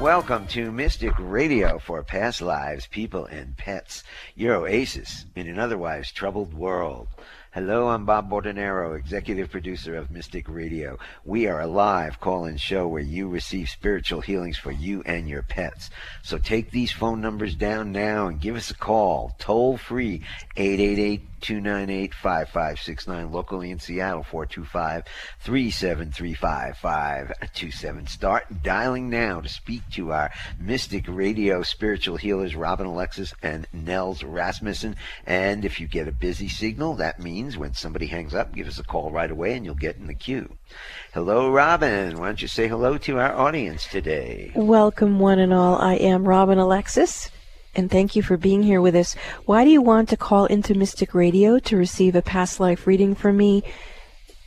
Welcome to Mystic Radio for past lives, people, and pets. Your oasis in an otherwise troubled world. Hello, I'm Bob Bordenero, executive producer of Mystic Radio. We are a live call-in show where you receive spiritual healings for you and your pets. So take these phone numbers down now and give us a call, toll free, 888 298 5569, locally in Seattle, 425 373 5527. Start dialing now to speak to our Mystic Radio spiritual healers, Robin Alexis and Nels Rasmussen. And if you get a busy signal, that means when somebody hangs up, give us a call right away and you'll get in the queue. Hello, Robin. Why don't you say hello to our audience today? Welcome, one and all. I am Robin Alexis and thank you for being here with us. Why do you want to call into Mystic Radio to receive a past life reading from me?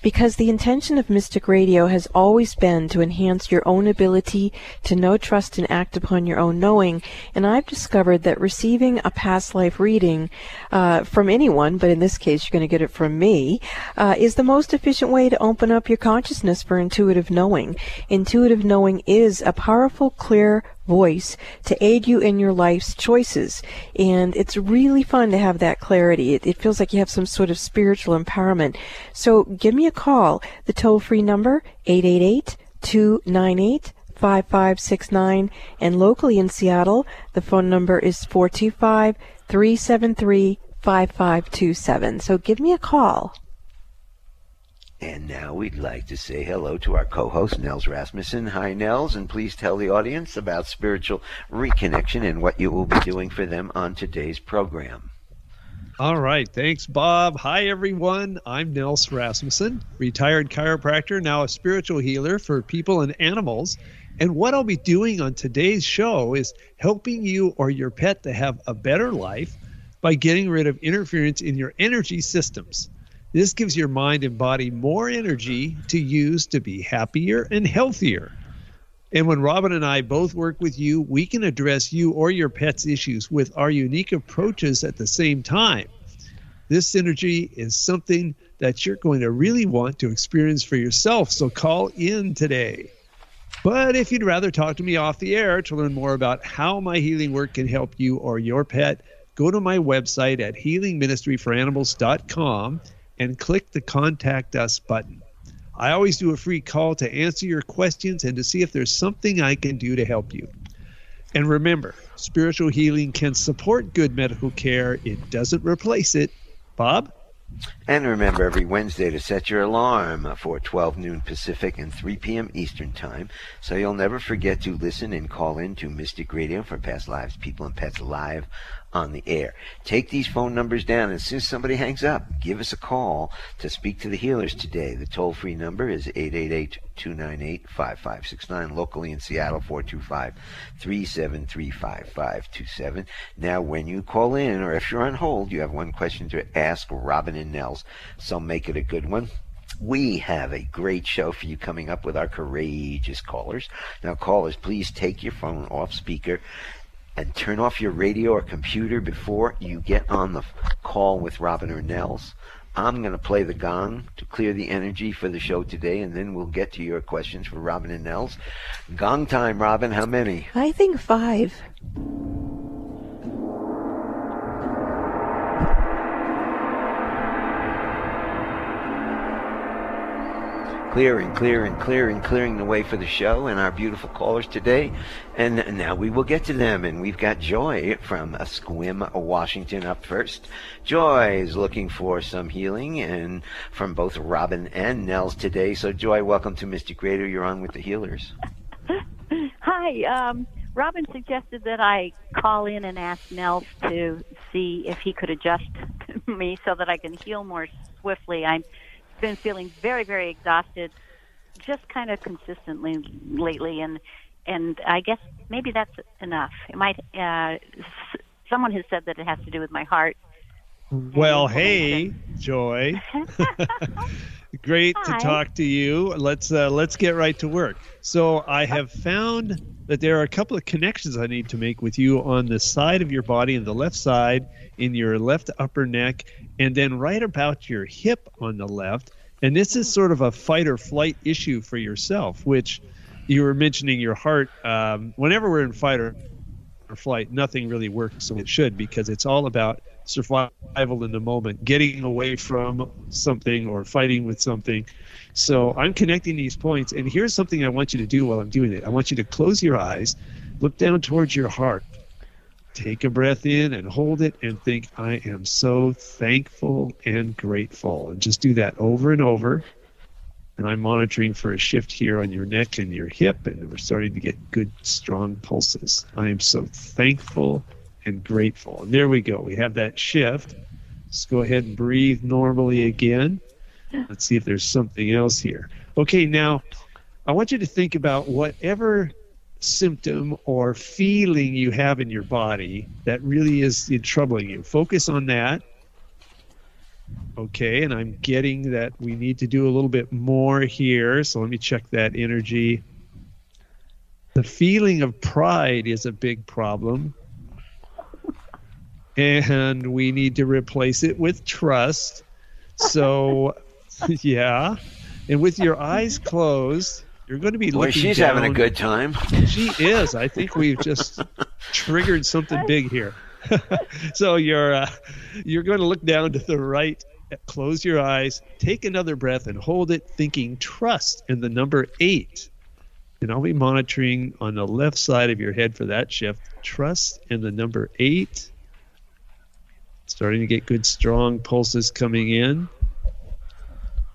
Because the intention of Mystic Radio has always been to enhance your own ability to know, trust, and act upon your own knowing. And I've discovered that receiving a past life reading uh, from anyone, but in this case you're going to get it from me, uh, is the most efficient way to open up your consciousness for intuitive knowing. Intuitive knowing is a powerful, clear, voice to aid you in your life's choices. And it's really fun to have that clarity. It, it feels like you have some sort of spiritual empowerment. So give me a call. The toll free number, 888 298 5569. And locally in Seattle, the phone number is 425 373 5527. So give me a call. And now we'd like to say hello to our co-host Nels Rasmussen. Hi, Nels, and please tell the audience about spiritual reconnection and what you will be doing for them on today's program. All right, thanks, Bob. Hi, everyone. I'm Nels Rasmussen, retired chiropractor, now a spiritual healer for people and animals. And what I'll be doing on today's show is helping you or your pet to have a better life by getting rid of interference in your energy systems. This gives your mind and body more energy to use to be happier and healthier. And when Robin and I both work with you, we can address you or your pet's issues with our unique approaches at the same time. This synergy is something that you're going to really want to experience for yourself, so call in today. But if you'd rather talk to me off the air to learn more about how my healing work can help you or your pet, go to my website at healingministryforanimals.com and click the Contact Us button. I always do a free call to answer your questions and to see if there's something I can do to help you. And remember, spiritual healing can support good medical care, it doesn't replace it. Bob? And remember every Wednesday to set your alarm for 12 noon Pacific and 3 p.m. Eastern Time so you'll never forget to listen and call in to Mystic Radio for Past Lives, People and Pets Live on the air. Take these phone numbers down. And as soon as somebody hangs up, give us a call to speak to the healers today. The toll free number is 888 298 5569, locally in Seattle, 425 373 5527. Now, when you call in, or if you're on hold, you have one question to ask Robin and Nels, so make it a good one. We have a great show for you coming up with our courageous callers. Now, callers, please take your phone off speaker and turn off your radio or computer before you get on the call with Robin or Nels. I'm going to play the gong to clear the energy for the show today, and then we'll get to your questions for Robin and Nels. Gong time, Robin. How many? I think five. Clearing, clearing, clearing, clearing the way for the show and our beautiful callers today. And now we will get to them. And we've got Joy from Sequim, Washington up first. Joy is looking for some healing and from both Robin and Nels today. So Joy, welcome to Mystic Radio. You're on with the healers. Hi. Um, Robin suggested that I call in and ask Nels to see if he could adjust me so that I can heal more swiftly. I'm been feeling very, very exhausted, just kind of consistently lately, and and I guess maybe that's enough. It might. Uh, someone has said that it has to do with my heart. Well, hey, Joy. Great Hi. to talk to you. Let's uh, let's get right to work. So I have found that there are a couple of connections I need to make with you on the side of your body, in the left side, in your left upper neck, and then right about your hip on the left. And this is sort of a fight or flight issue for yourself, which you were mentioning your heart. Um, whenever we're in fight or, or flight, nothing really works the it should because it's all about survival in the moment, getting away from something or fighting with something. So I'm connecting these points, and here's something I want you to do while I'm doing it. I want you to close your eyes, look down towards your heart, take a breath in and hold it, and think, I am so thankful and grateful. And just do that over and over and I'm monitoring for a shift here on your neck and your hip, and we're starting to get good, strong pulses. I am so thankful and grateful. And there we go. We have that shift. Let's go ahead and breathe normally again. Let's see if there's something else here. Okay, now I want you to think about whatever symptom or feeling you have in your body that really is troubling you. Focus on that Okay, and I'm getting that we need to do a little bit more here. So let me check that energy. The feeling of pride is a big problem. And we need to replace it with trust. So, yeah. And with your eyes closed, you're going to be Boy, looking she's down. having a good time. She is. I think we've just triggered something big here. so you're uh, you're going to look down to the right close your eyes take another breath and hold it thinking trust in the number eight and i'll be monitoring on the left side of your head for that shift trust in the number eight starting to get good strong pulses coming in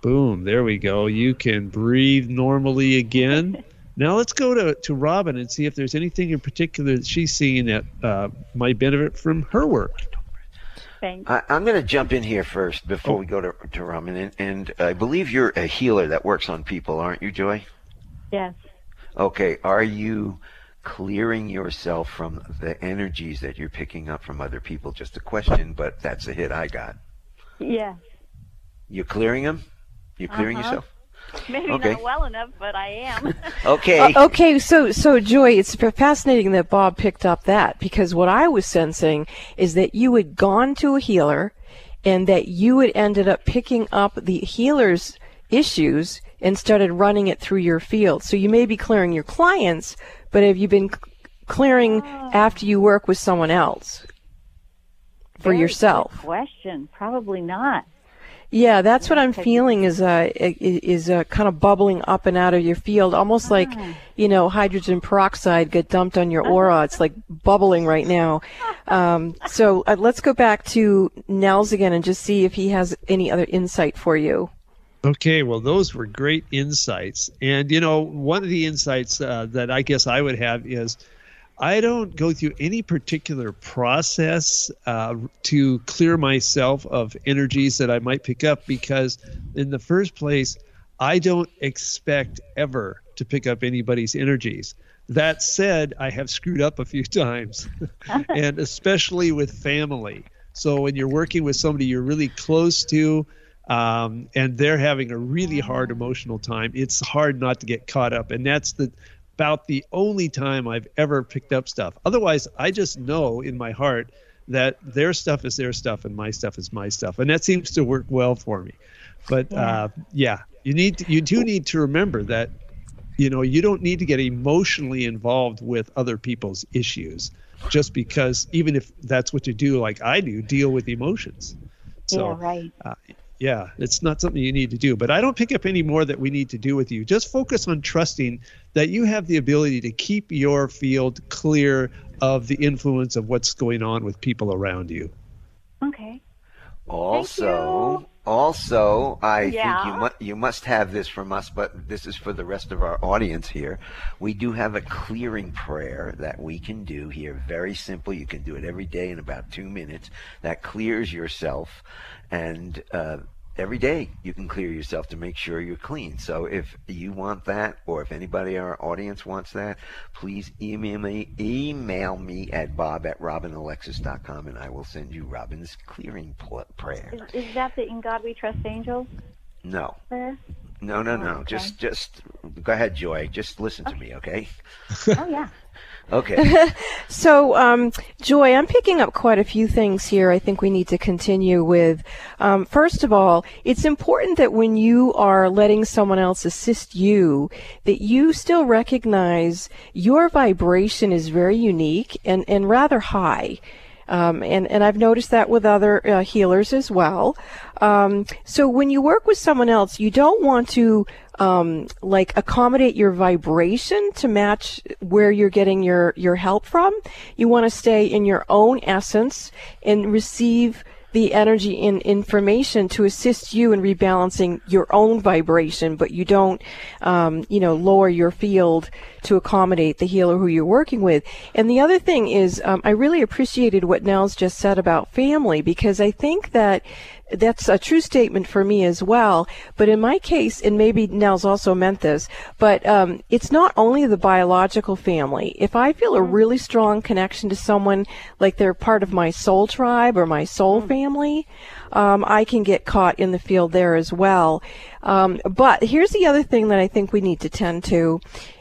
boom there we go you can breathe normally again now let's go to, to Robin and see if there's anything in particular that she's seeing that uh, might benefit from her work. Thanks. I, I'm going to jump in here first before Oh. we go to, to Robin. And, and I believe you're a healer that works on people, aren't you, Joy? Yes. Okay. Are you clearing yourself from the energies that you're picking up from other people? Just a question, but that's a hit I got. Yes. You're clearing them? You're clearing Uh-huh. yourself? Maybe Okay. not well enough, but I am. Okay. Uh, okay, so so Joy, it's fascinating that Bob picked up that because what I was sensing is that you had gone to a healer, and that you had ended up picking up the healer's issues and started running it through your field. So you may be clearing your clients, but have you been c- clearing after you work with someone else for Very good yourself? question. Probably not. Yeah, that's what I'm feeling is uh is uh, kind of bubbling up and out of your field, almost like you know hydrogen peroxide get dumped on your aura. It's like bubbling right now. Um, so uh, let's go back to Nels again and just see if he has any other insight for you. Okay, well, those were great insights. And, you know, one of the insights uh, that I guess I would have is I don't go through any particular process uh, to clear myself of energies that I might pick up because, in the first place, I don't expect ever to pick up anybody's energies. That said, I have screwed up a few times, and especially with family. So when you're working with somebody you're really close to, um, and they're having a really hard emotional time, it's hard not to get caught up. And that's the about the only time I've ever picked up stuff. Otherwise, I just know in my heart that their stuff is their stuff and my stuff is my stuff, and that seems to work well for me. But uh, yeah, you need to, you do need to remember that you know you don't need to get emotionally involved with other people's issues just because even if that's what you do like i do deal with emotions so yeah, right. uh, yeah it's not something you need to do but i don't pick up any more that we need to do with you just focus on trusting that you have the ability to keep your field clear of the influence of what's going on with people around you Okay. Also, also, I Yeah. think you mu- you must have this from us, but this is for the rest of our audience here. We do have a clearing prayer that we can do here. Very simple. You can do it every day in about two minutes. That clears yourself, and uh, every day you can clear yourself to make sure you're clean. So if you want that, or if anybody in our audience wants that, please email me email me at bob at robinalexis.com, and I will send you Robin's clearing pl- prayer. Is, is that the In God We Trust Angels No, prayer? no, no, no. Oh, okay. Just, just go ahead, Joy. Just listen to oh. me, okay? oh, yeah. Okay. So, um, Joy, I'm picking up quite a few things here. I think we need to continue with. Um, first of all, it's important that when you are letting someone else assist you, that you still recognize your vibration is very unique and, and rather high. Um, and, and I've noticed that with other uh, healers as well. Um, so when you work with someone else, you don't want to um, like accommodate your vibration to match where you're getting your your help from. You want to stay in your own essence and receive the energy and information to assist you in rebalancing your own vibration, but you don't, um, you know, lower your field to accommodate the healer who you're working with. And the other thing is, um, I really appreciated what Nels just said about family because I think that that's a true statement for me as well. But in my case, and maybe Nels also meant this, but um, it's not only the biological family. If I feel a really strong connection to someone, like they're part of my soul tribe or my soul family, um, I can get caught in the field there as well. Um, but here's the other thing that I think we need to tend to.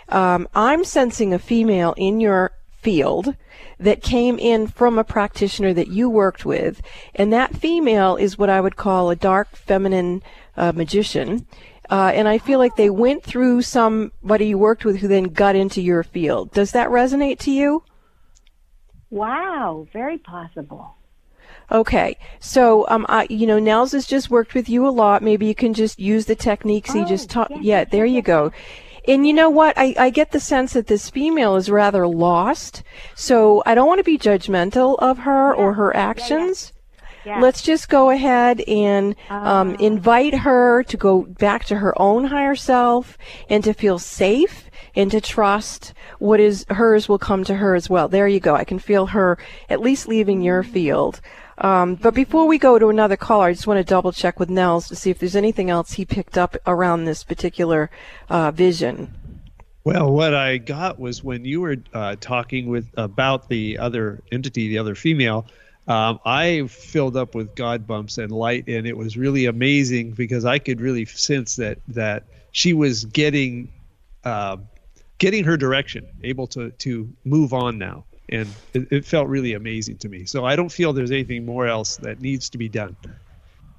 Um, I'm sensing a female in your field that came in from a practitioner that you worked with, and that female is what I would call a dark feminine uh, magician. Uh, and I feel like they went through somebody you worked with who then got into your field. Does that resonate to you? Wow, very possible. Okay, so um, I, you know, Nels has just worked with you a lot. Maybe you can just use the techniques he Oh, just taught. yes, Yeah, there yes, you yes, go. And you know what? I, I get the sense that this female is rather lost. So I don't want to be judgmental of her or her actions. Yeah. Let's just go ahead and um, Ah. invite her to go back to her own higher self and to feel safe and to trust what is hers will come to her as well. There you go. I can feel her at least leaving your field. Um, but before we go to another caller, I just want to double check with Nels to see if there's anything else he picked up around this particular uh, vision. Well, what I got was when you were uh, talking with about the other entity, the other female. Um, I filled up with God bumps and light, and it was really amazing because I could really sense that that she was getting uh, getting her direction, able to to move on now, and it, it felt really amazing to me. So I don't feel there's anything more else that needs to be done.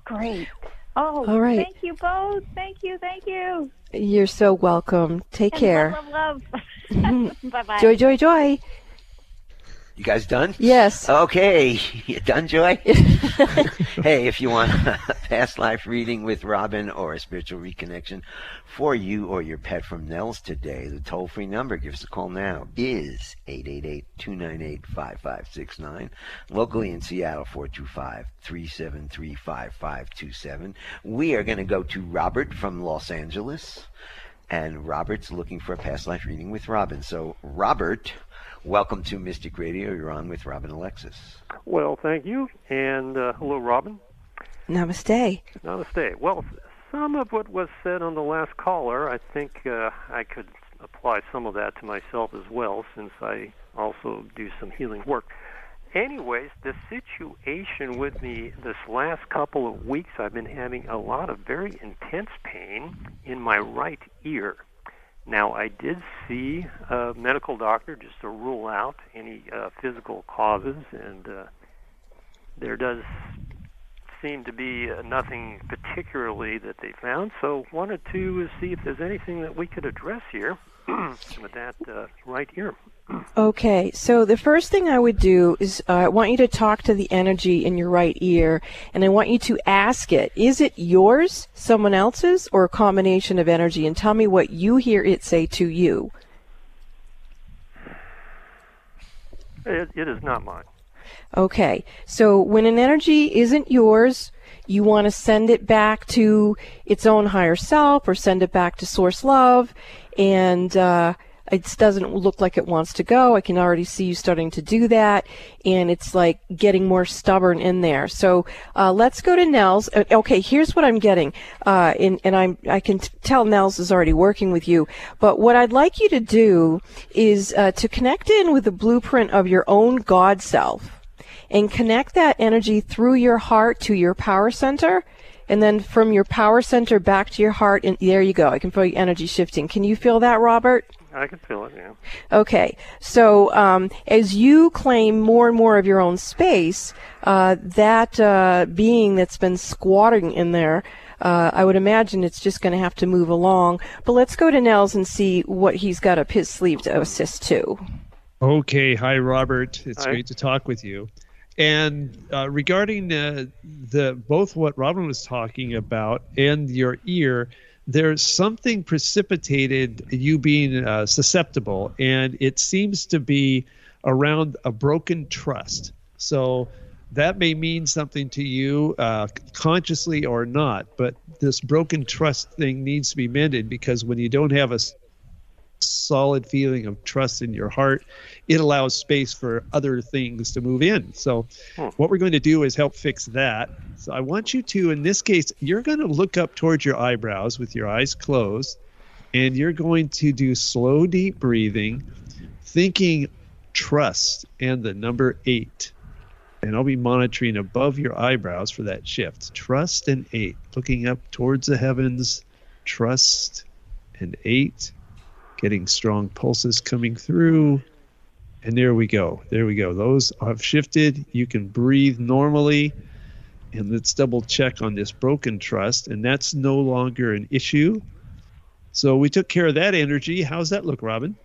Great. Oh, All right. thank you both. Thank you, thank you. You're so welcome. Take And care. Love, love, love. bye bye. Joy, joy, joy. You guys done? Yes. Okay, you done, Joy? hey, if you want a past life reading with Robin or a spiritual reconnection for you or your pet from Nels today, the toll free number, give us a call now, is 888 298 5569. Locally in Seattle, 425 373 5527. We are going to go to Robert from Los Angeles. And Robert's looking for a past life reading with Robin. So, Robert, welcome to Mystic Radio. You're on with Robin Alexis. Well, thank you, and uh, hello, Robin. Namaste. Namaste. Well, some of what was said on the last caller, I think uh, I could apply some of that to myself as well, since I also do some healing work. Anyways, the situation with me this last couple of weeks, I've been having a lot of very intense pain in my right ear. Now, I did see a medical doctor just to rule out any uh, physical causes, and uh, there does seem to be uh, nothing particularly that they found. So, wanted to see if there's anything that we could address here with that uh, right ear. Okay, so the first thing I would do is uh, I want you to talk to the energy in your right ear, and I want you to ask it, is it yours, someone else's, or a combination of energy? And tell me what you hear it say to you. It, it is not mine. Okay, so when an energy isn't yours, you want to send it back to its own higher self or send it back to source love, and uh, it doesn't look like it wants to go. I can already see you starting to do that, and it's like getting more stubborn in there. So uh, let's go to Nels. Uh, Okay, here's what I'm getting, uh, and, and I'm I can t- tell Nels is already working with you. But what I'd like you to do is uh, to connect in with the blueprint of your own God self and connect that energy through your heart to your power center and then from your power center back to your heart and there you go i can feel energy shifting can you feel that robert I can feel it. Yeah. Okay, so um, as you claim more and more of your own space, uh, that uh, being that's been squatting in there. Uh, I would imagine it's just going to have to move along. But let's go to Nels and see what he's got up his sleeve to assist to. Okay. Hi, Robert. It's Hi. great to talk with you. And uh, regarding uh, the both what Robin was talking about and your ear, there's something precipitated you being uh, susceptible, and it seems to be around a broken trust. So that may mean something to you, uh, consciously or not. But this broken trust thing needs to be mended because when you don't have a solid feeling of trust in your heart, it allows space for other things to move in. So, Hmm. what we're going to do is help fix that. So, I want you to, in this case, you're going to look up towards your eyebrows with your eyes closed, and you're going to do slow, deep breathing, thinking trust and the number eight. And I'll be monitoring above your eyebrows for that shift. Trust and eight, looking up towards the heavens, trust and eight getting strong pulses coming through. And there we go. There we go. Those have shifted. You can breathe normally. And let's double check on this broken trust. And that's no longer an issue. So we took care of that energy. How's that look, Robin?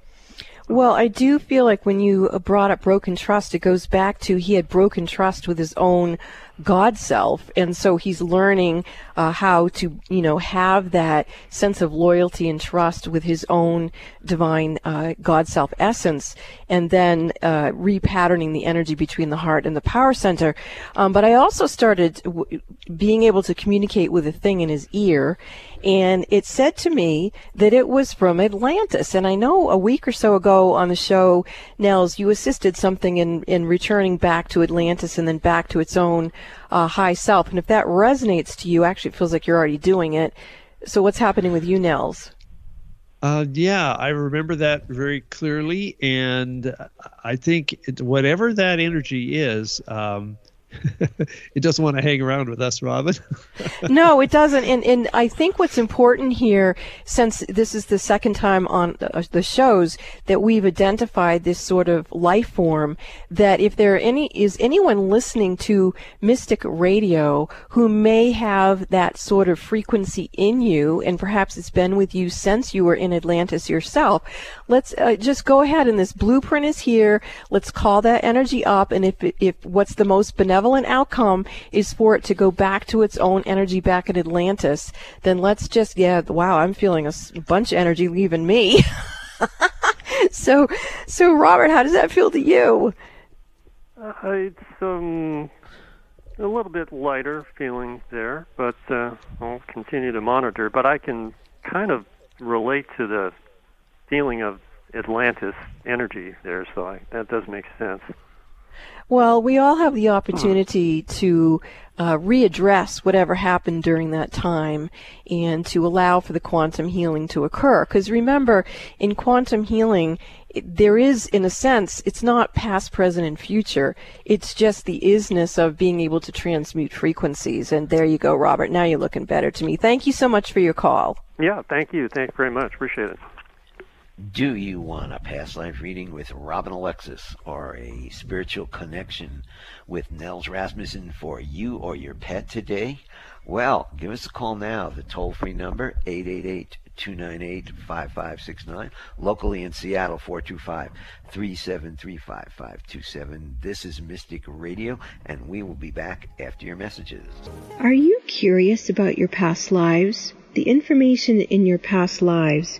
Well, I do feel like when you brought up broken trust, it goes back to he had broken trust with his own God self, and so he's learning uh, how to, you know, have that sense of loyalty and trust with his own divine uh, God self essence, and then uh, repatterning the energy between the heart and the power center. Um, but I also started w- being able to communicate with a thing in his ear, and it said to me that it was from Atlantis. And I know a week or so ago on the show, Nels, you assisted something in, in returning back to Atlantis and then back to its own uh, high self. And if that resonates to you, actually, it feels like you're already doing it. So what's happening with you, Nels? Uh, yeah, I remember that very clearly, and I think it, whatever that energy is, um, it doesn't want to hang around with us, Robin. no, it doesn't. And and I think what's important here, since this is the second time on uh, the shows that we've identified this sort of life form, that if there any is anyone listening to Mystic Radio who may have that sort of frequency in you, and perhaps it's been with you since you were in Atlantis yourself, let's uh, just go ahead. And this blueprint is here. Let's call that energy up. And if if what's the most benevolent outcome is for it to go back to its own energy back at Atlantis, then let's just, yeah, wow, I'm feeling a bunch of energy leaving me. so, so Robert, how does that feel to you? Uh, it's um, a little bit lighter feeling there, but uh, I'll continue to monitor. But I can kind of relate to the feeling of Atlantis energy there, so I, that does make sense. Well, we all have the opportunity to uh, readdress whatever happened during that time and to allow for the quantum healing to occur. Because remember, in quantum healing, there is, in a sense, it's not past, present, and future. It's just the isness of being able to transmute frequencies. And there you go, Robert. Now you're looking better to me. Thank you so much for your call. Yeah, thank you. Thanks very much. Appreciate it. Do you want a past life reading with Robin Alexis or a spiritual connection with Nels Rasmussen for you or your pet today? Well, give us a call now. The toll free number 888 298 5569. Locally in Seattle 425 373 5527. This is Mystic Radio, and we will be back after your messages. Are you curious about your past lives? The information in your past lives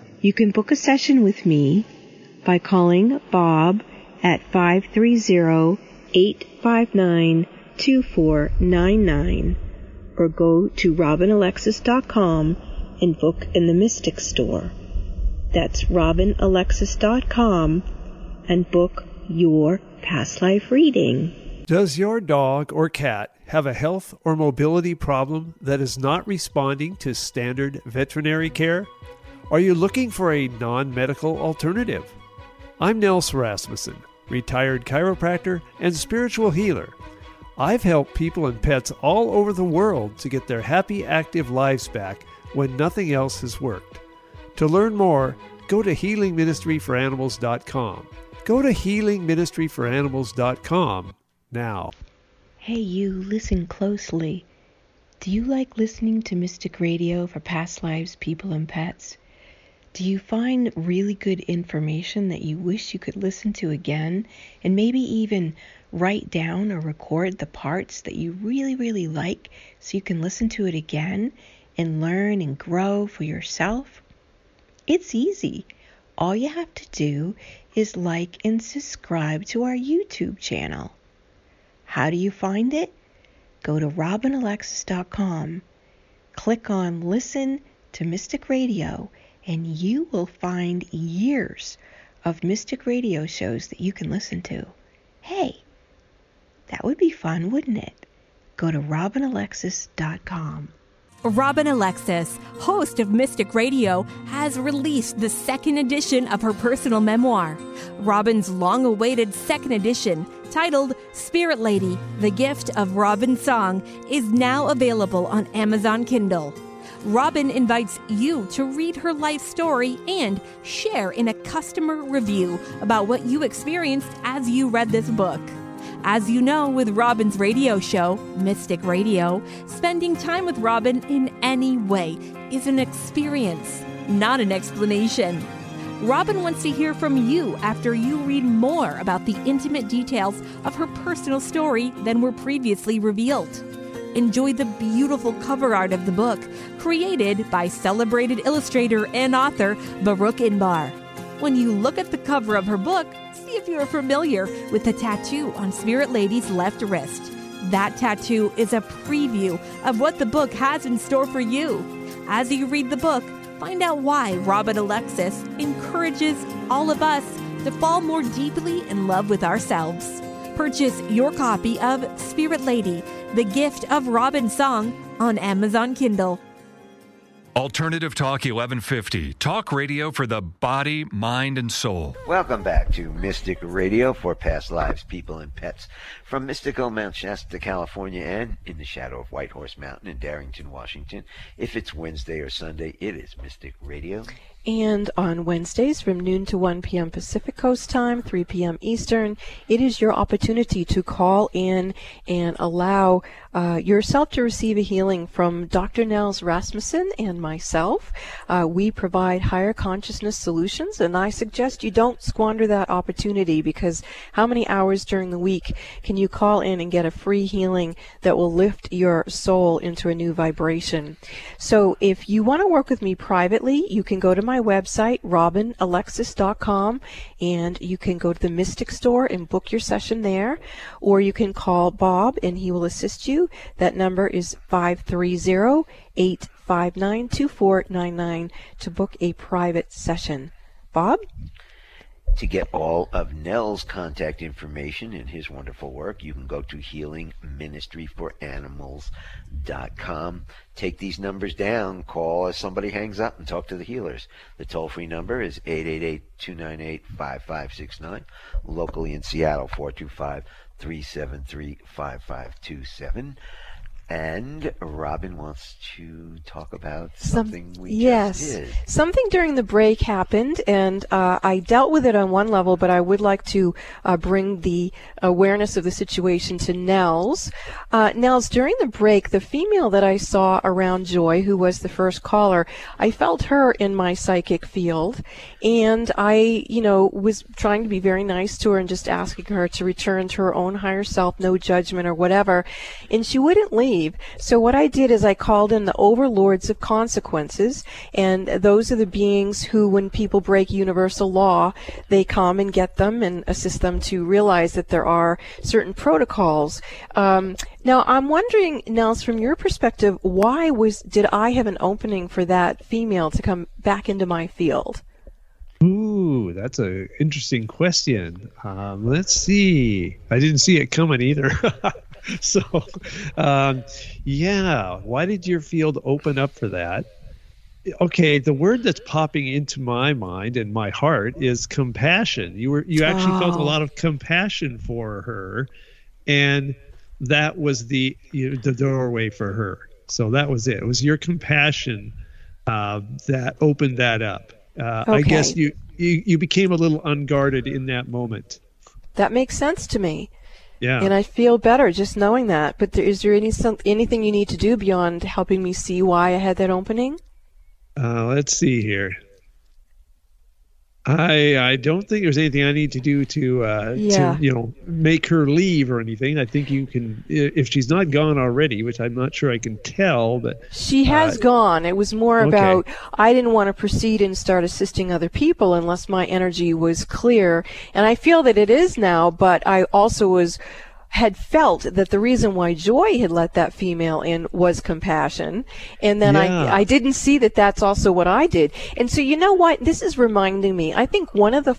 You can book a session with me by calling Bob at 530-859-2499 or go to robinalexis.com and book in the Mystic Store. That's robinalexis.com and book your past life reading. Does your dog or cat have a health or mobility problem that is not responding to standard veterinary care? Are you looking for a non medical alternative? I'm Nels Rasmussen, retired chiropractor and spiritual healer. I've helped people and pets all over the world to get their happy, active lives back when nothing else has worked. To learn more, go to healingministryforanimals.com. Go to healingministryforanimals.com now. Hey, you, listen closely. Do you like listening to Mystic Radio for past lives, people, and pets? Do you find really good information that you wish you could listen to again and maybe even write down or record the parts that you really, really like so you can listen to it again and learn and grow for yourself? It's easy. All you have to do is like and subscribe to our YouTube channel. How do you find it? Go to robinalexis.com, click on Listen to Mystic Radio, and you will find years of Mystic Radio shows that you can listen to. Hey, that would be fun, wouldn't it? Go to robinalexis.com. Robin Alexis, host of Mystic Radio, has released the second edition of her personal memoir. Robin's long awaited second edition, titled Spirit Lady The Gift of Robin Song, is now available on Amazon Kindle. Robin invites you to read her life story and share in a customer review about what you experienced as you read this book. As you know, with Robin's radio show, Mystic Radio, spending time with Robin in any way is an experience, not an explanation. Robin wants to hear from you after you read more about the intimate details of her personal story than were previously revealed. Enjoy the beautiful cover art of the book, created by celebrated illustrator and author Baruch Inbar. When you look at the cover of her book, see if you're familiar with the tattoo on Spirit Lady's left wrist. That tattoo is a preview of what the book has in store for you. As you read the book, find out why Robin Alexis encourages all of us to fall more deeply in love with ourselves. Purchase your copy of Spirit Lady, The Gift of Robin Song on Amazon Kindle. Alternative Talk 1150, talk radio for the body, mind, and soul. Welcome back to Mystic Radio for past lives, people, and pets. From mystical Mount Shasta, California, and in the shadow of White Horse Mountain in Darrington, Washington. If it's Wednesday or Sunday, it is Mystic Radio. And on Wednesdays from noon to 1 p.m. Pacific Coast time, 3 p.m. Eastern, it is your opportunity to call in and allow uh, yourself to receive a healing from Dr. Nels Rasmussen and myself. Uh, we provide higher consciousness solutions, and I suggest you don't squander that opportunity because how many hours during the week can you call in and get a free healing that will lift your soul into a new vibration? So if you want to work with me privately, you can go to my website, robinalexis.com, and you can go to the Mystic Store and book your session there, or you can call Bob and he will assist you. That number is 530 859 2499 to book a private session. Bob? To get all of Nels' contact information and his wonderful work, you can go to healingministryforanimals.com. Take these numbers down, call as somebody hangs up, and talk to the healers. The toll free number is 888 298 5569. Locally in Seattle, 425 373 5527. And Robin wants to talk about something Some, we yes, something during the break happened, and uh, I dealt with it on one level, but I would like to uh, bring the awareness of the situation to Nels. Uh, Nels, during the break, the female that I saw around Joy, who was the first caller, I felt her in my psychic field, and I, you know, was trying to be very nice to her and just asking her to return to her own higher self, no judgment or whatever, and she wouldn't leave. So what I did is I called in the overlords of consequences, and those are the beings who, when people break universal law, they come and get them and assist them to realize that there are certain protocols. Um, now I'm wondering, Nels, from your perspective, why was did I have an opening for that female to come back into my field? Ooh, Ooh, that's an interesting question. Um, let's see. I didn't see it coming either. so, um, yeah. Why did your field open up for that? Okay, the word that's popping into my mind and my heart is compassion. You were you actually oh. felt a oh. lot of compassion for her, and that was the you know, the doorway for her. So that was it. It was your compassion uh, that opened that up. Uh, okay. I guess you, you you became a little unguarded in that moment. That makes sense to me. Yeah. And I feel better just knowing that. But there, is there any some, anything you need to do beyond helping me see why I had that opening? Uh, let's see here. I I don't think there's anything I need to do to uh, yeah. to you know make her leave or anything. I think you can if she's not gone already, which I'm not sure I can tell, but she has uh, gone. It was more okay. about I didn't want to proceed and start assisting other people unless my energy was clear, and I feel that it is now. But I also was had felt that the reason why Joy had let that female in was compassion. And then yeah. I, I didn't see that that's also what I did. And so, you know what? This is reminding me. I think one of the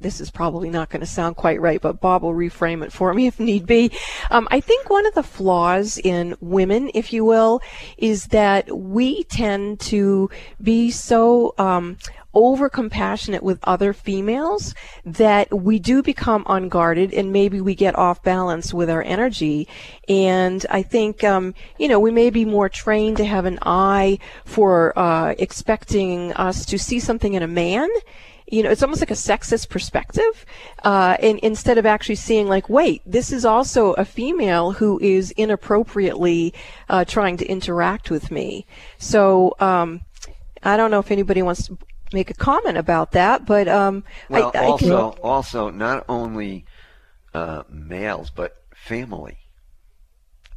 this is probably not going to sound quite right, but Bob will reframe it for me if need be. Um, I think one of the flaws in women, if you will, is that we tend to be so um, over compassionate with other females that we do become unguarded and maybe we get off balance with our energy. And I think, um, you know, we may be more trained to have an eye for uh, expecting us to see something in a man you know, it's almost like a sexist perspective. Uh, and instead of actually seeing like, wait, this is also a female who is inappropriately uh, trying to interact with me. So um, I don't know if anybody wants to make a comment about that, but um, well, I, I also, can... also not only uh, males but family.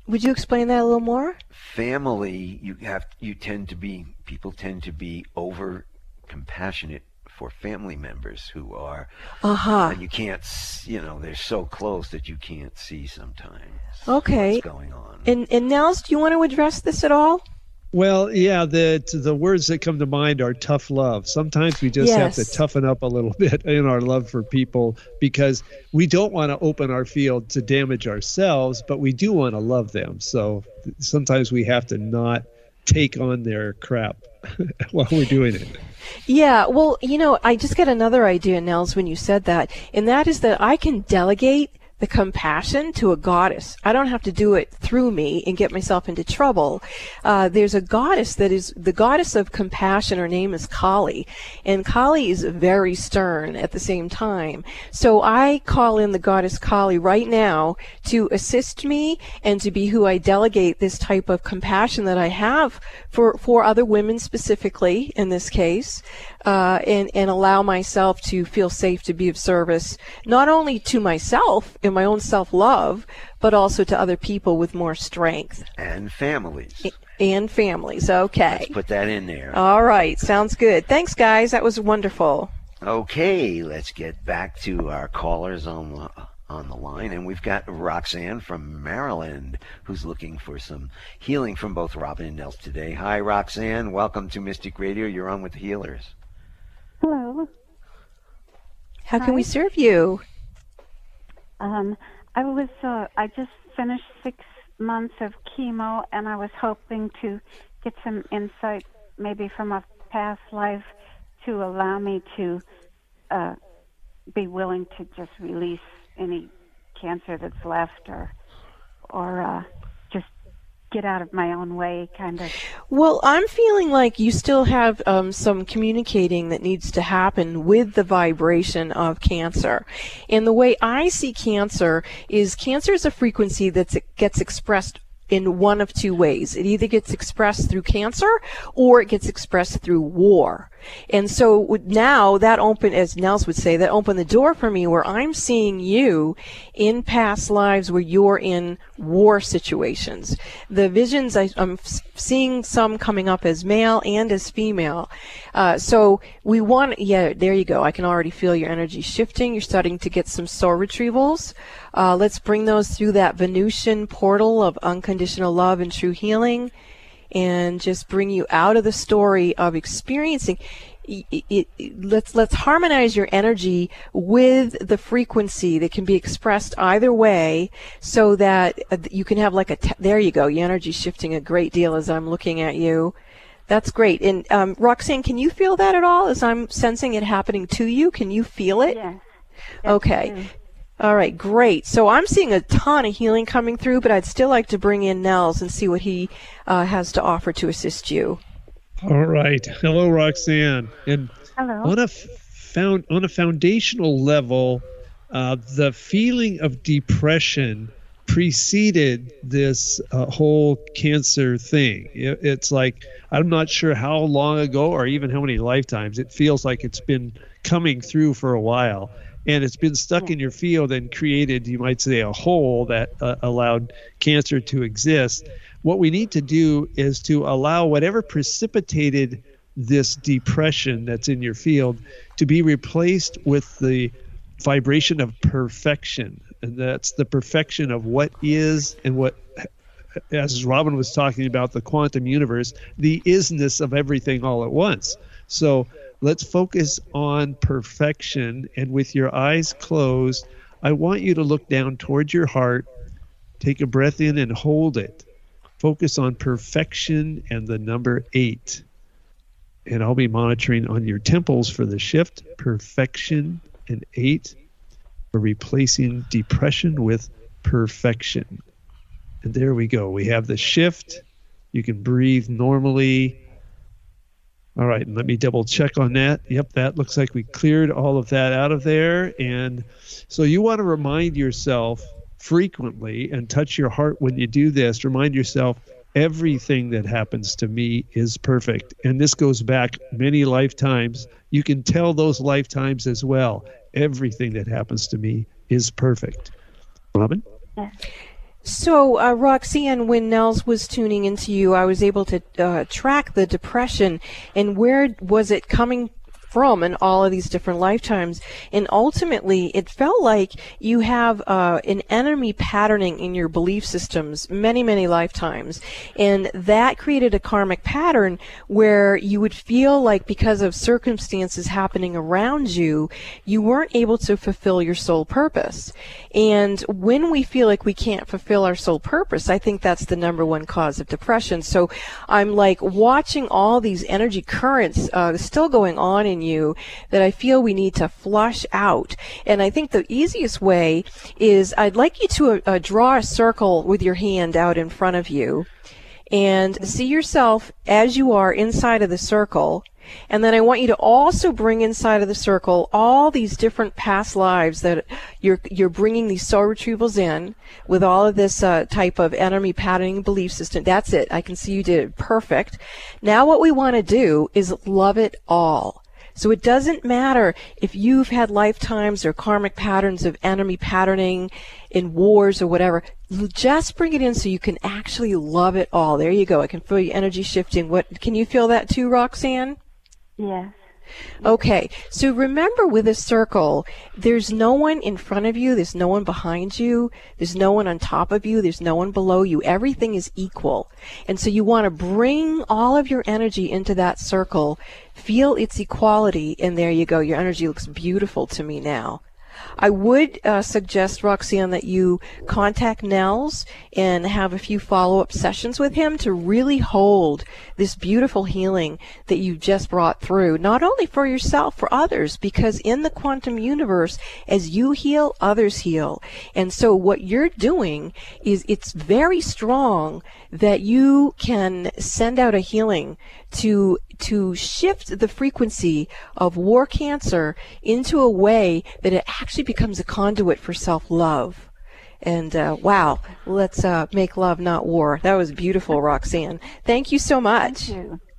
Would you explain that a little more? Family, you have you tend to be people tend to be over compassionate for family members who are uh-huh. you can't you know they're so close that you can't see sometimes okay what's going on and and nels do you want to address this at all well, yeah, the the words that come to mind are tough love. Sometimes we just yes. have to toughen up a little bit in our love for people because we don't want to open our field to damage ourselves, but we do want to love them. So sometimes we have to not take on their crap while we're doing it. Yeah, well, you know, I just got another idea, Nels, when you said that, and that is that I can delegate the compassion to a goddess. I don't have to do it through me and get myself into trouble. Uh, there's a goddess that is the goddess of compassion. Her name is Kali, and Kali is very stern at the same time. So I call in the goddess Kali right now to assist me and to be who I delegate this type of compassion that I have for for other women specifically in this case uh, and and allow myself to feel safe to be of service, not only to myself in my own self love, but also to other people with more strength and families. And families. Okay. Let's put that in there. All right. Sounds good. Thanks, guys. That was wonderful. Okay, let's get back to our callers on the on the line, and we've got Roxanne from Maryland who's looking for some healing from both Robin and Nels today. Hi, Roxanne. Welcome to Mystic Radio. You're on with the healers. Hello. How Hi. can we serve you? Um, I was uh, I just finished six months of chemo, and I was hoping to get some insight, maybe from a past life, to allow me to uh, be willing to just release any cancer that's left, or or uh, get out of my own way, kind of. Well, I'm feeling like you still have um, some communicating that needs to happen with the vibration of cancer. And the way I see cancer is cancer is a frequency that gets expressed in one of two ways. It either gets expressed through cancer or it gets expressed through war. And so now that open, as Nels would say, that opened the door for me where I'm seeing you in past lives where you're in war situations. The visions, I, am seeing some coming up as male and as female. Uh, so we want, yeah, there you go. I can already feel your energy shifting. You're starting to get some soul retrievals. Uh, let's bring those through that Venusian portal of unconditional love and true healing and just bring you out of the story of experiencing. it, it, let's let's harmonize your energy with the frequency that can be expressed either way, so that uh, you can have like a there you go. Your energy shifting a great deal as I'm looking at you. That's great. And um, Roxanne, can you feel that at all? As I'm sensing it happening to you, can you feel it? Yes. Okay. All right, great. So I'm seeing a ton of healing coming through, but I'd still like to bring in Nels and see what he uh, has to offer to assist you. All right. Hello, Roxanne. And Hello. on a found on a foundational level, uh, the feeling of depression preceded this uh, whole cancer thing. It, it's like I'm not sure how long ago or even how many lifetimes. It feels like it's been coming through for a while and it's been stuck in your field and created, you might say, a hole that uh, allowed cancer to exist. What we need to do is to allow whatever precipitated this depression that's in your field to be replaced with the vibration of perfection. And that's the perfection of what is and what, as Robin was talking about the quantum universe, the isness of everything all at once. So let's focus on perfection. And with your eyes closed, I want you to look down towards your heart, take a breath in and hold it. Focus on perfection and the number eight. And I'll be monitoring on your temples for the shift, perfection and eight. We're replacing depression with perfection. And there we go. We have the shift. You can breathe normally. All right, and let me double check on that. Yep, that looks like we cleared all of that out of there. And so you want to remind yourself frequently and touch your heart when you do this. Remind yourself everything that happens to me is perfect. And this goes back many lifetimes. You can tell those lifetimes as well. Everything that happens to me is perfect. Robin? Yes. So, uh, Roxanne, when Nels was tuning into you, I was able to uh, track the depression and where was it coming from in all of these different lifetimes. And ultimately, it felt like you have uh, an enemy patterning in your belief systems many, many lifetimes. And that created a karmic pattern where you would feel like because of circumstances happening around you, you weren't able to fulfill your soul purpose. And when we feel like we can't fulfill our soul purpose, I think that's the number one cause of depression. So I'm like watching all these energy currents uh, still going on in you that I feel we need to flush out. And I think the easiest way is I'd like you to uh, draw a circle with your hand out in front of you and see yourself as you are inside of the circle. And then I want you to also bring inside of the circle all these different past lives that you're you're bringing these soul retrievals in with all of this uh, type of enemy patterning belief system. That's it. I can see you did it perfect. Now what we want to do is love it all. So it doesn't matter if you've had lifetimes or karmic patterns of enemy patterning in wars or whatever. Just bring it in so you can actually love it all. There you go. I can feel your energy shifting. What can you feel that too, Roxanne? Yes. Okay, so remember with a circle, there's no one in front of you, there's no one behind you, there's no one on top of you, there's no one below you. Everything is equal. And so you want to bring all of your energy into that circle, feel its equality, and there you go. Your energy looks beautiful to me now. I would uh, suggest, Roxanne, that you contact Nels and have a few follow up sessions with him to really hold this beautiful healing that you just brought through, not only for yourself, for others, because in the quantum universe, as you heal, others heal. And so what you're doing is it's very strong that you can send out a healing to to shift the frequency of war cancer into a way that it actually becomes a conduit for self-love. And uh, wow, let's uh, make love, not war. That was beautiful, Roxanne. Thank you so much.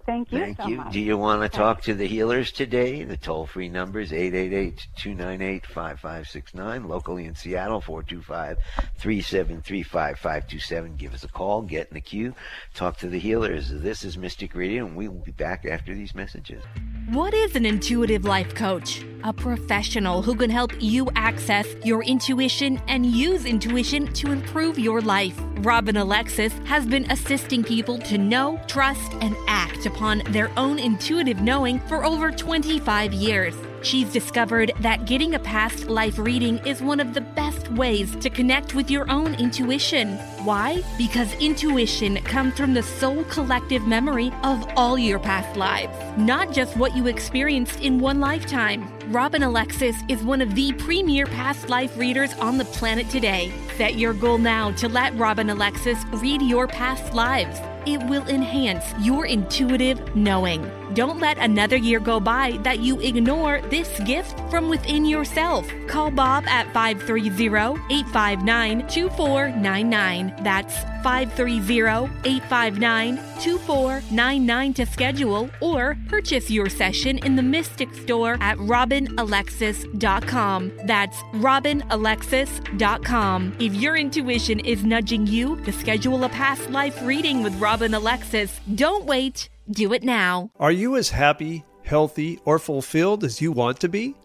Thank you. Thank so you. much. Do you want to talk to the healers today? The toll free number is 888 298 5569. Locally in Seattle, 425 373 5527. Give us a call, get in the queue, talk to the healers. This is Mystic Radio, and we will be back after these messages. What is an intuitive life coach? A professional who can help you access your intuition and use intuition to improve your life. Robin Alexis has been assisting people to know, trust, and act upon their own intuitive knowing for over 25 years. She's discovered that getting a past life reading is one of the best ways to connect with your own intuition. Why? Because intuition comes from the soul collective memory of all your past lives, not just what you experienced in one lifetime. Robin Alexis is one of the premier past life readers on the planet today. Set your goal now to let Robin Alexis read your past lives. It will enhance your intuitive knowing. Don't let another year go by that you ignore this gift from within yourself. Call Bob at 530-859-2499. That's 530-859-2499 to schedule or purchase your session in the Mystic Store at robinalexis.com. That's robinalexis.com. If your intuition is nudging you to schedule a past life reading with Robin Alexis, don't wait. Do it now. Are you as happy, healthy, or fulfilled as you want to be?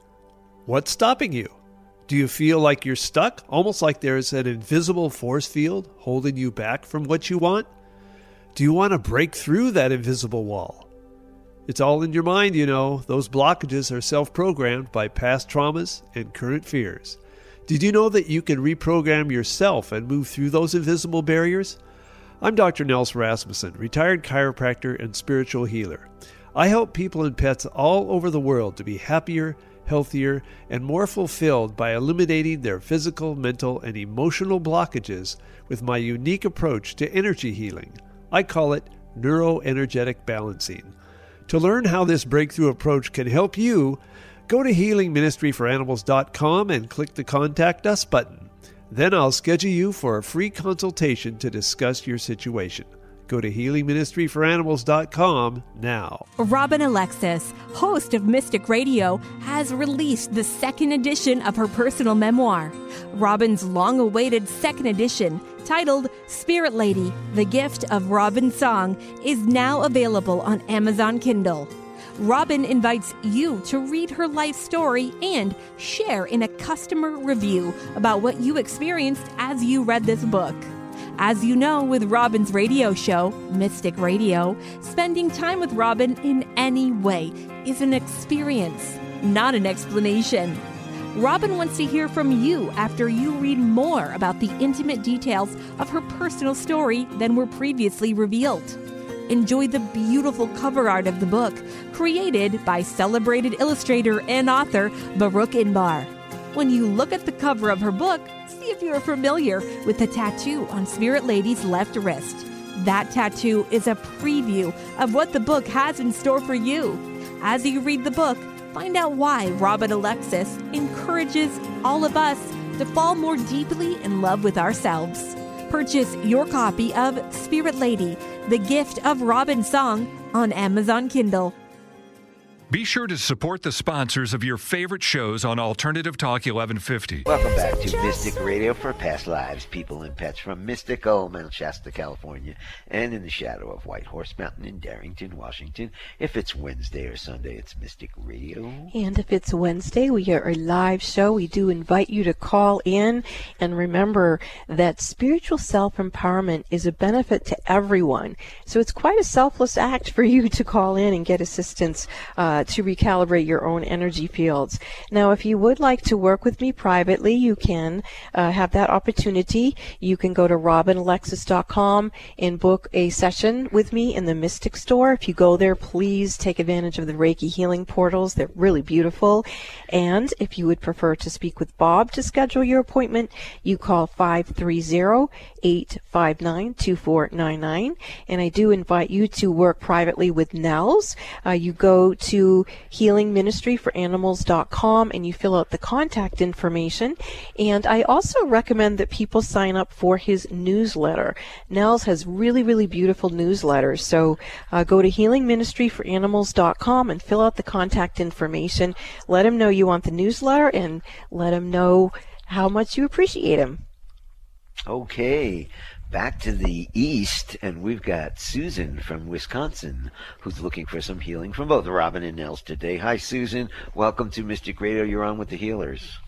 What's stopping you? Do you feel like you're stuck, almost like there's an invisible force field holding you back from what you want? Do you want to break through that invisible wall? It's all in your mind, you know. Those blockages are self programmed by past traumas and current fears. Did you know that you can reprogram yourself and move through those invisible barriers? I'm Dr. Nels Rasmussen, retired chiropractor and spiritual healer. I help people and pets all over the world to be happier, healthier, and more fulfilled by eliminating their physical, mental, and emotional blockages with my unique approach to energy healing. I call it neuroenergetic balancing. To learn how this breakthrough approach can help you, go to healingministryforanimals.com and click the Contact Us button. Then I'll schedule you for a free consultation to discuss your situation. Go to healingministryforanimals.com now. Robin Alexis, host of Mystic Radio, has released the second edition of her personal memoir. Robin's long awaited second edition, titled Spirit Lady The Gift of Robin Song, is now available on Amazon Kindle. Robin invites you to read her life story and share in a customer review about what you experienced as you read this book. As you know, with Robin's radio show, Mystic Radio, spending time with Robin in any way is an experience, not an explanation. Robin wants to hear from you after you read more about the intimate details of her personal story than were previously revealed enjoy the beautiful cover art of the book, created by celebrated illustrator and author Baruch Inbar. When you look at the cover of her book, see if you're familiar with the tattoo on Spirit Lady's left wrist. That tattoo is a preview of what the book has in store for you. As you read the book, find out why Robin Alexis encourages all of us to fall more deeply in love with ourselves. Purchase your copy of Spirit Lady the Gift of Robin Song on Amazon Kindle. Be sure to support the sponsors of your favorite shows on Alternative Talk 1150. Welcome back to Mystic Radio for Past Lives, People and Pets from mystical Mount Shasta, California, and in the shadow of White Horse Mountain in Darrington, Washington. If it's Wednesday or Sunday, it's Mystic Radio. And if it's Wednesday, we are a live show. We do invite you to call in. And remember that spiritual self empowerment is a benefit to everyone. So it's quite a selfless act for you to call in and get assistance. Uh, uh, to recalibrate your own energy fields. Now, if you would like to work with me privately, you can uh, have that opportunity. You can go to robinalexis.com and book a session with me in the Mystic Store. If you go there, please take advantage of the Reiki healing portals. They're really beautiful. And if you would prefer to speak with Bob to schedule your appointment, you call 530 859 2499. And I do invite you to work privately with Nels. Uh, you go to healingministryforanimals.com and you fill out the contact information. And I also recommend that people sign up for his newsletter. Nels has really, really beautiful newsletters. So uh, go to healingministryforanimals.com and fill out the contact information. Let him know you want the newsletter and let him know how much you appreciate him. Okay, back to the east, and we've got Susan from Wisconsin who's looking for some healing from both Robin and Nels today. Hi, Susan. Welcome to Mystic Radio. You're on with the healers.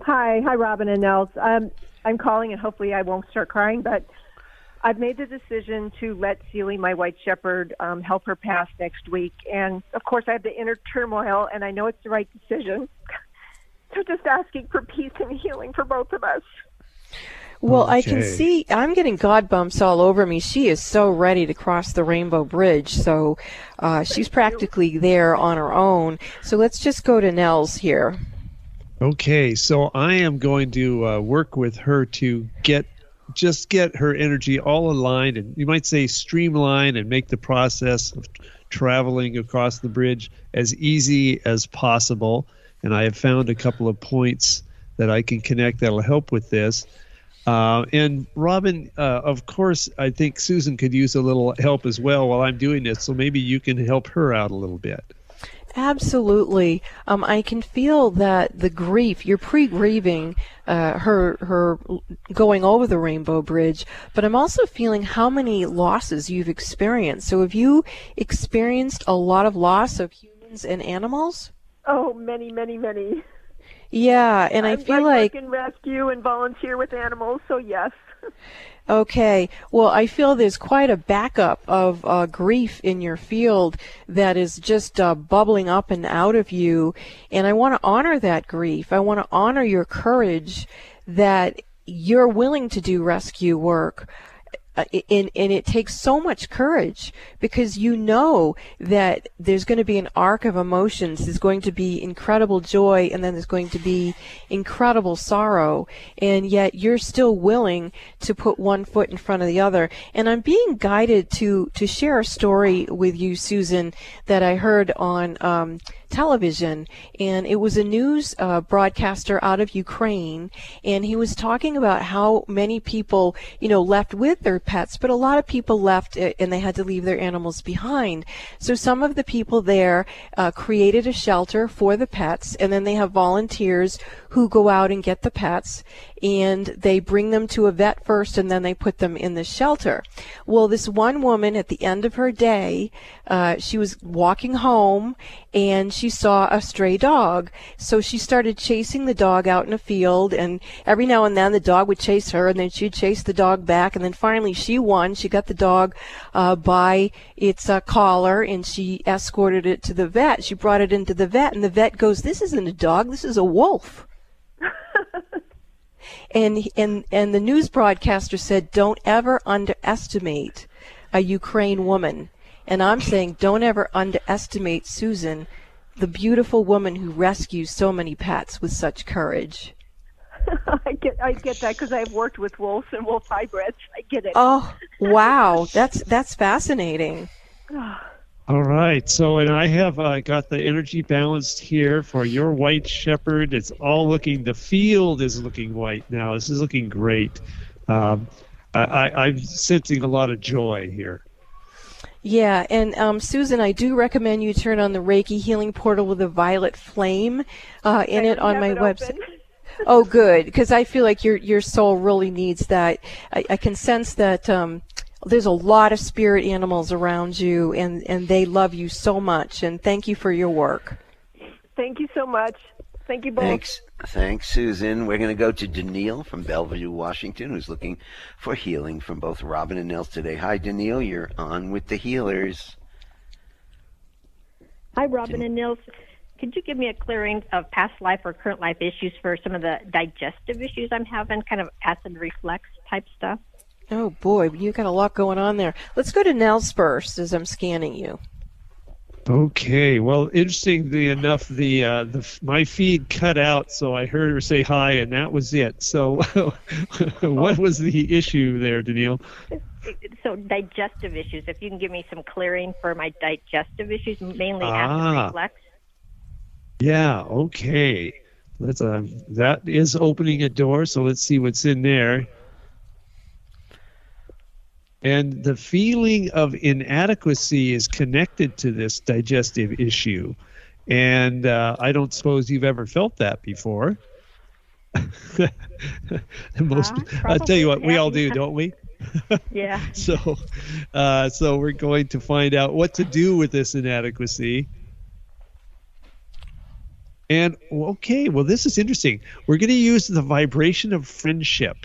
Hi, hi, Robin and Nels. Um, I'm calling, and hopefully I won't start crying, but I've made the decision to let Seely, my white shepherd, um, help her pass next week. And of course, I have the inner turmoil, and I know it's the right decision. so just asking for peace and healing for both of us. Well, Okay. I can see I'm getting God bumps all over me. She is so ready to cross the Rainbow Bridge. So uh, she's practically there on her own. So let's just go to Nels here. Okay, so I am going to uh, work with her to get just get her energy all aligned and you might say streamline and make the process of traveling across the bridge as easy as possible. And I have found a couple of points that I can connect that'll help with this. Uh, and Robin, uh, of course, I think Susan could use a little help as well while I'm doing this. So maybe you can help her out a little bit. Absolutely. Um, I can feel that the grief, you're pre-grieving uh, her her going over the Rainbow Bridge, but I'm also feeling how many losses you've experienced. So have you experienced a lot of loss of humans and animals? Oh, many, many, many. Yeah, and I I feel like work in rescue and volunteer with animals, so yes. Okay. Well, I feel there's quite a backup of uh, grief in your field that is just uh, bubbling up and out of you. And I want to honor that grief. I want to honor your courage that you're willing to do rescue work. Uh, and, and it takes so much courage because you know that there's going to be an arc of emotions. There's going to be incredible joy and then there's going to be incredible sorrow. And yet you're still willing to put one foot in front of the other. And I'm being guided to, to share a story with you, Susan, that I heard on, um, television, and it was a news uh, broadcaster out of Ukraine, and he was talking about how many people, you know, left with their pets, but a lot of people left uh, and they had to leave their animals behind. So some of the people there uh, created a shelter for the pets, and then they have volunteers who go out and get the pets, and they bring them to a vet first, and then they put them in the shelter. Well, this one woman at the end of her day, uh, she was walking home and she saw a stray dog. So she started chasing the dog out in a field, and every now and then the dog would chase her, and then she'd chase the dog back, and then finally she won. She got the dog uh, by its uh, collar, and she escorted it to the vet. She brought it into the vet, and the vet goes, "This isn't a dog. This is a wolf." and and and the news broadcaster said, "Don't ever underestimate a Ukraine woman." And I'm saying, don't ever underestimate Susan, the beautiful woman who rescues so many pets with such courage. I get I get that because I've worked with wolves and wolf hybrids. I get it. Oh, wow, that's that's fascinating. All right. So, and I have uh, got the energy balanced here for your white shepherd. It's all looking, the field is looking white now. This is looking great. Um, I, I, I'm sensing a lot of joy here. Yeah, and um, Susan, I do recommend you turn on the Reiki Healing Portal with a violet flame uh, in it on my it website. Oh, good, because I feel like your your soul really needs that. I, I can sense that um, there's a lot of spirit animals around you, and and they love you so much. And thank you for your work. Thank you so much. Thank you both. Thanks. Thanks, Susan. We're going to go to Daniil from Bellevue, Washington, who's looking for healing from both Robin and Nels today. Hi, Daniil. You're on with the healers. Hi, Robin and Nils. Could you give me a clearing of past life or current life issues for some of the digestive issues I'm having, kind of acid reflux type stuff? Oh boy, you got a lot going on there. Let's go to Nels first as I'm scanning you. Okay. Well, interestingly enough, the uh, the my feed cut out, so I heard her say hi, and that was it. So, what was the issue there, Daniil? So, digestive issues. If you can give me some clearing for my digestive issues, mainly Ah. acid reflux. Yeah. Okay. Let's um, that is opening a door. So let's see what's in there. And the feeling of inadequacy is connected to this digestive issue. And uh, I don't suppose you've ever felt that before. Most, Uh, I'll tell you what, we all do, don't we? Yeah. So, uh, so we're going to find out what to do with this inadequacy. And okay, well, this is interesting. We're going to use the vibration of friendship.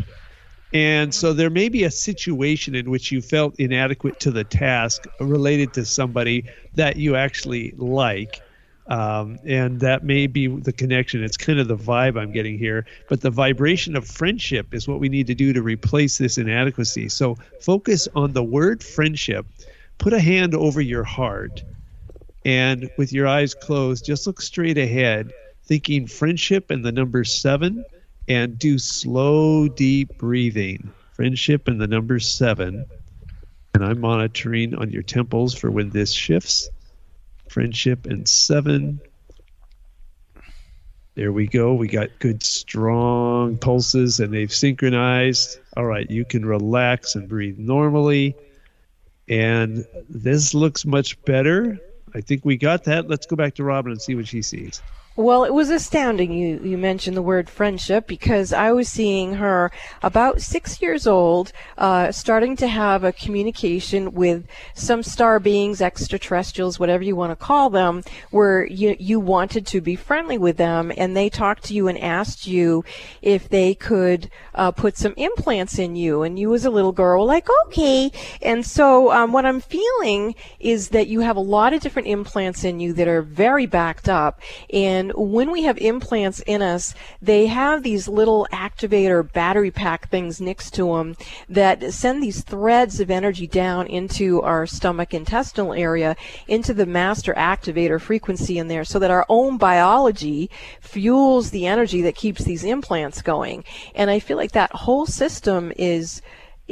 And so there may be a situation in which you felt inadequate to the task related to somebody that you actually like. Um, and that may be the connection. It's kind of the vibe I'm getting here. But the vibration of friendship is what we need to do to replace this inadequacy. So focus on the word friendship. Put a hand over your heart. And with your eyes closed, just look straight ahead, thinking friendship and the number seven, and do slow, deep breathing. Friendship and the number seven. And I'm monitoring on your temples for when this shifts friendship and seven. There we go. We got good, strong pulses and they've synchronized. All right, you can relax and breathe normally. And this looks much better. I think we got that. Let's go back to Robin and see what she sees. Well, it was astounding you, you mentioned the word friendship because I was seeing her about six years old, uh, starting to have a communication with some star beings, extraterrestrials, whatever you want to call them, where you, you wanted to be friendly with them and they talked to you and asked you if they could uh, put some implants in you. And you as a little girl were like, okay. And so um, what I'm feeling is that you have a lot of different implants in you that are very backed up. And when we have implants in us, they have these little activator battery pack things next to them that send these threads of energy down into our stomach intestinal area, into the master activator frequency in there, so that our own biology fuels the energy that keeps these implants going. And I feel like that whole system is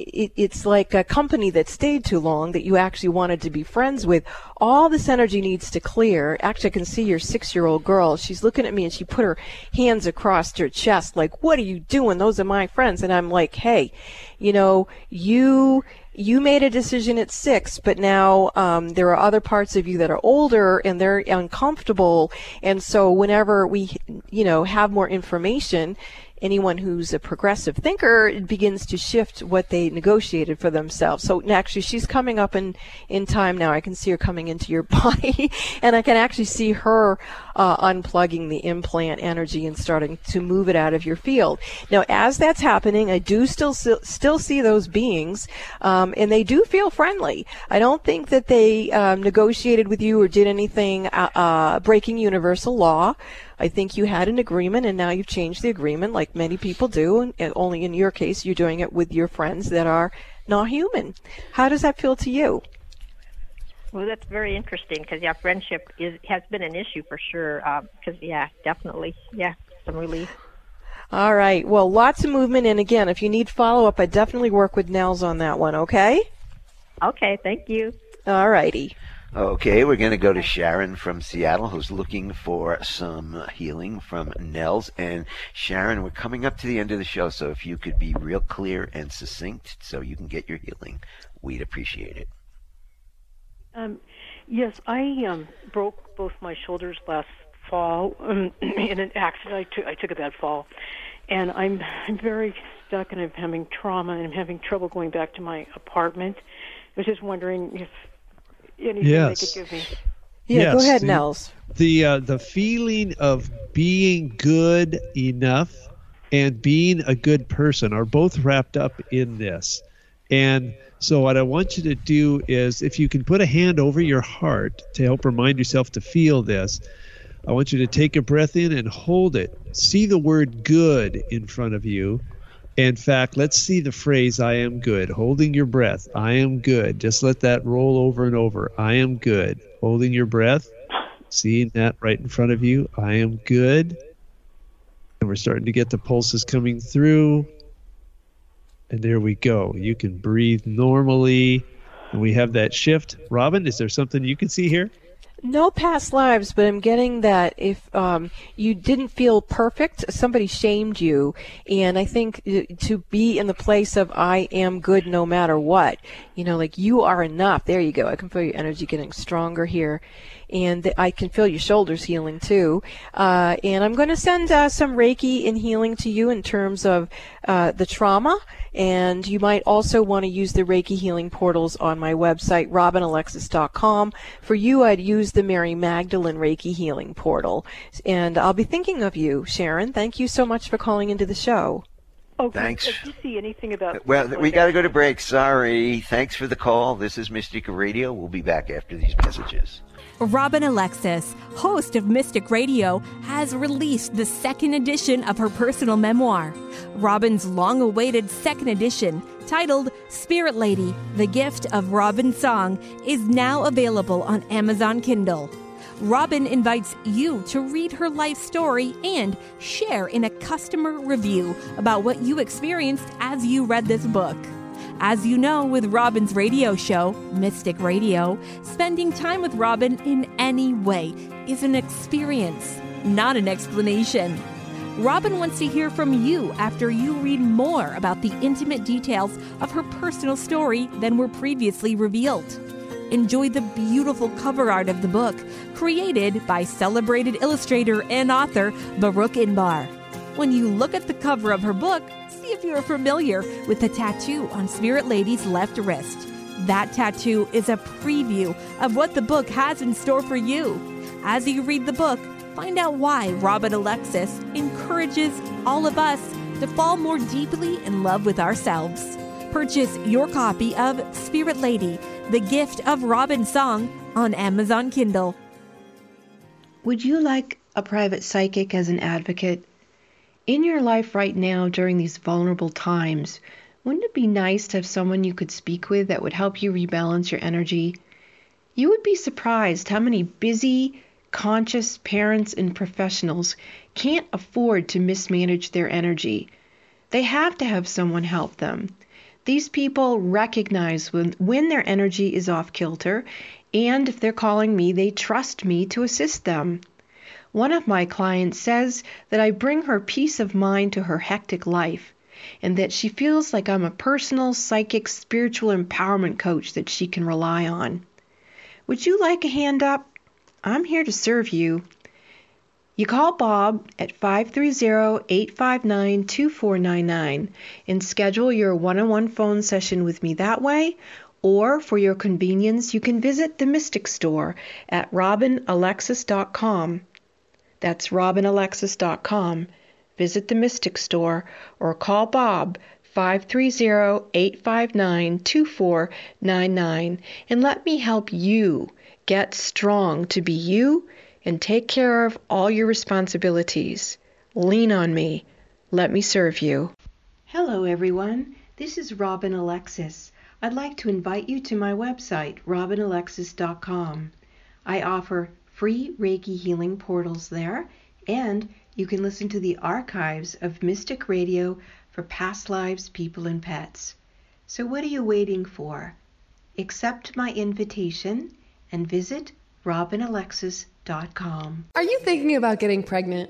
it, it's like a company that stayed too long that you actually wanted to be friends with. All this energy needs to clear. Actually, I can see your six year old girl. She's looking at me and she put her hands across her chest, like, What are you doing? Those are my friends. And I'm like, Hey, you know, you you made a decision at six, but now um, there are other parts of you that are older and they're uncomfortable. And so whenever we, you know, have more information, anyone who's a progressive thinker begins to shift what they negotiated for themselves. So actually, she's coming up in in time now. I can see her coming into your body, and I can actually see her uh, unplugging the implant energy and starting to move it out of your field. Now, as that's happening, I do still still see those beings, um, and they do feel friendly. I don't think that they um, negotiated with you or did anything uh, uh, breaking universal law. I think you had an agreement and now you've changed the agreement like many people do. And only in your case, you're doing it with your friends that are not human. How does that feel to you? Well, that's very interesting because yeah, friendship is has been an issue for sure. Um, because yeah, definitely, yeah, some relief. All right. Well, lots of movement, and again, if you need follow up, I definitely work with Nels on that one. Okay. Okay. Thank you. All righty. Okay, we're going to go to Sharon from Seattle, who's looking for some healing from Nels. And Sharon, we're coming up to the end of the show, so if you could be real clear and succinct so you can get your healing, we'd appreciate it. Um, yes, I um, broke both my shoulders last fall um, in an accident. I took I took a bad fall, and I'm I'm very stuck, and I'm having trauma, and I'm having trouble going back to my apartment. I was just wondering if anything Yes. they could give me. Yeah, go Yes, ahead, the- Nels. The uh, the feeling of being good enough and being a good person are both wrapped up in this. And so what I want you to do is if you can put a hand over your heart to help remind yourself to feel this, I want you to take a breath in and hold it. See the word good in front of you. In fact, let's see the phrase I am good. Holding your breath. I am good. Just let that roll over and over. I am good. Holding your breath. Seeing that right in front of you. I am good. And we're starting to get the pulses coming through. And there we go. You can breathe normally. And we have that shift. Robin, is there something you can see here? No past lives, but I'm getting that if um, you didn't feel perfect, somebody shamed you. And I think uh, to be in the place of I am good no matter what, you know, like you are enough. There you go. I can feel your energy getting stronger here and I can feel your shoulders healing too. Uh, and I'm going to send uh, some Reiki and healing to you in terms of uh, the trauma. And you might also want to use the Reiki healing portals on my website, robinalexis.com. For you, I'd use the Mary Magdalene Reiki healing portal. And I'll be thinking of you, Sharon. Thank you so much for calling into the show. Oh, Thanks. Did you see anything about? Well, we got to go to break. Sorry. Thanks for the call. This is Mystic Radio. We'll be back after these messages. Robin Alexis, host of Mystic Radio, has released the second edition of her personal memoir. Robin's long awaited second edition, titled Spirit Lady The Gift of Robin Song, is now available on Amazon Kindle. Robin invites you to read her life story and share in a customer review about what you experienced as you read this book. As you know, with Robin's radio show, Mystic Radio, spending time with Robin in any way is an experience, not an explanation. Robin wants to hear from you after you read more about the intimate details of her personal story than were previously revealed. Enjoy the beautiful cover art of the book, created by celebrated illustrator and author Baruch Inbar. When you look at the cover of her book, see if you're familiar with the tattoo on Spirit Lady's left wrist. That tattoo is a preview of what the book has in store for you. As you read the book, find out why Robin Alexis encourages all of us to fall more deeply in love with ourselves. Purchase your copy of Spirit Lady, The Gift of Robin Song on Amazon Kindle. Would you like a private psychic as an advocate? In your life right now during these vulnerable times, wouldn't it be nice to have someone you could speak with that would help you rebalance your energy? You would be surprised how many busy, conscious parents and professionals can't afford to mismanage their energy. They have to have someone help them. These people recognize when, when their energy is off kilter, and if they're calling me, they trust me to assist them. One of my clients says that I bring her peace of mind to her hectic life, and that she feels like I'm a personal, psychic, spiritual empowerment coach that she can rely on. Would you like a hand up? I'm here to serve you. You call Bob at 530-859-2499 and schedule your one-on-one phone session with me that way, or for your convenience, you can visit the Mystic Store at robinalexis.com. That's robinalexis.com. Visit the Mystic Store or call Bob 530-859-2499 and let me help you get strong to be you and take care of all your responsibilities. Lean on me. Let me serve you. Hello, everyone. This is Robin Alexis. I'd like to invite you to my website, robinalexis.com. I offer free Reiki healing portals there, and you can listen to the archives of Mystic Radio for past lives, people, and pets. So, what are you waiting for? Accept my invitation and visit robinalexis.com. Are you thinking about getting pregnant?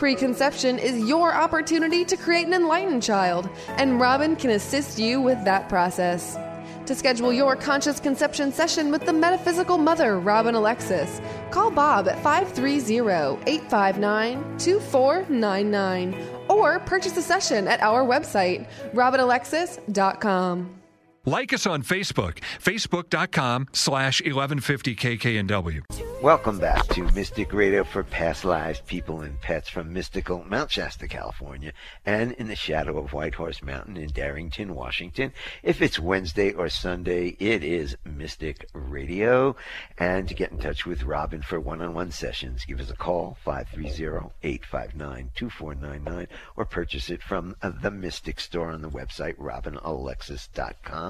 Preconception is your opportunity to create an enlightened child, and Robin can assist you with that process. To schedule your conscious conception session with the metaphysical mother, Robin Alexis, Call Bob at 530-859-2499 or purchase a session at our website, robinalexis.com. Like us on Facebook, facebook.com slash 1150kknw. Welcome back to Mystic Radio for Past Lives, People, and Pets from mystical Mount Shasta, California, and in the shadow of White Horse Mountain in Darrington, Washington. If it's Wednesday or Sunday, it is Mystic Radio. And to get in touch with Robin for one-on-one sessions, give us a call, 530-859-2499, or purchase it from the Mystic Store on the website, robinalexis.com.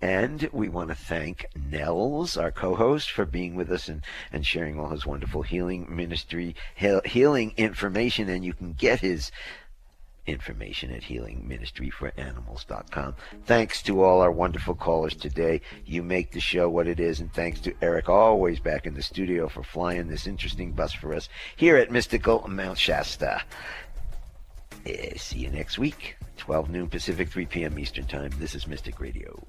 And we want to thank Nels, our co-host, for being with us and and sharing all his wonderful healing ministry, healing information. And you can get his information at healingministryforanimals.com. Thanks to all our wonderful callers today. You make the show what it is, and thanks to Eric, always back in the studio, for flying this interesting bus for us here at Mystical Mount Shasta. Uh, see you next week, 12 noon Pacific, 3 p.m. Eastern Time. This is Mystic Radio.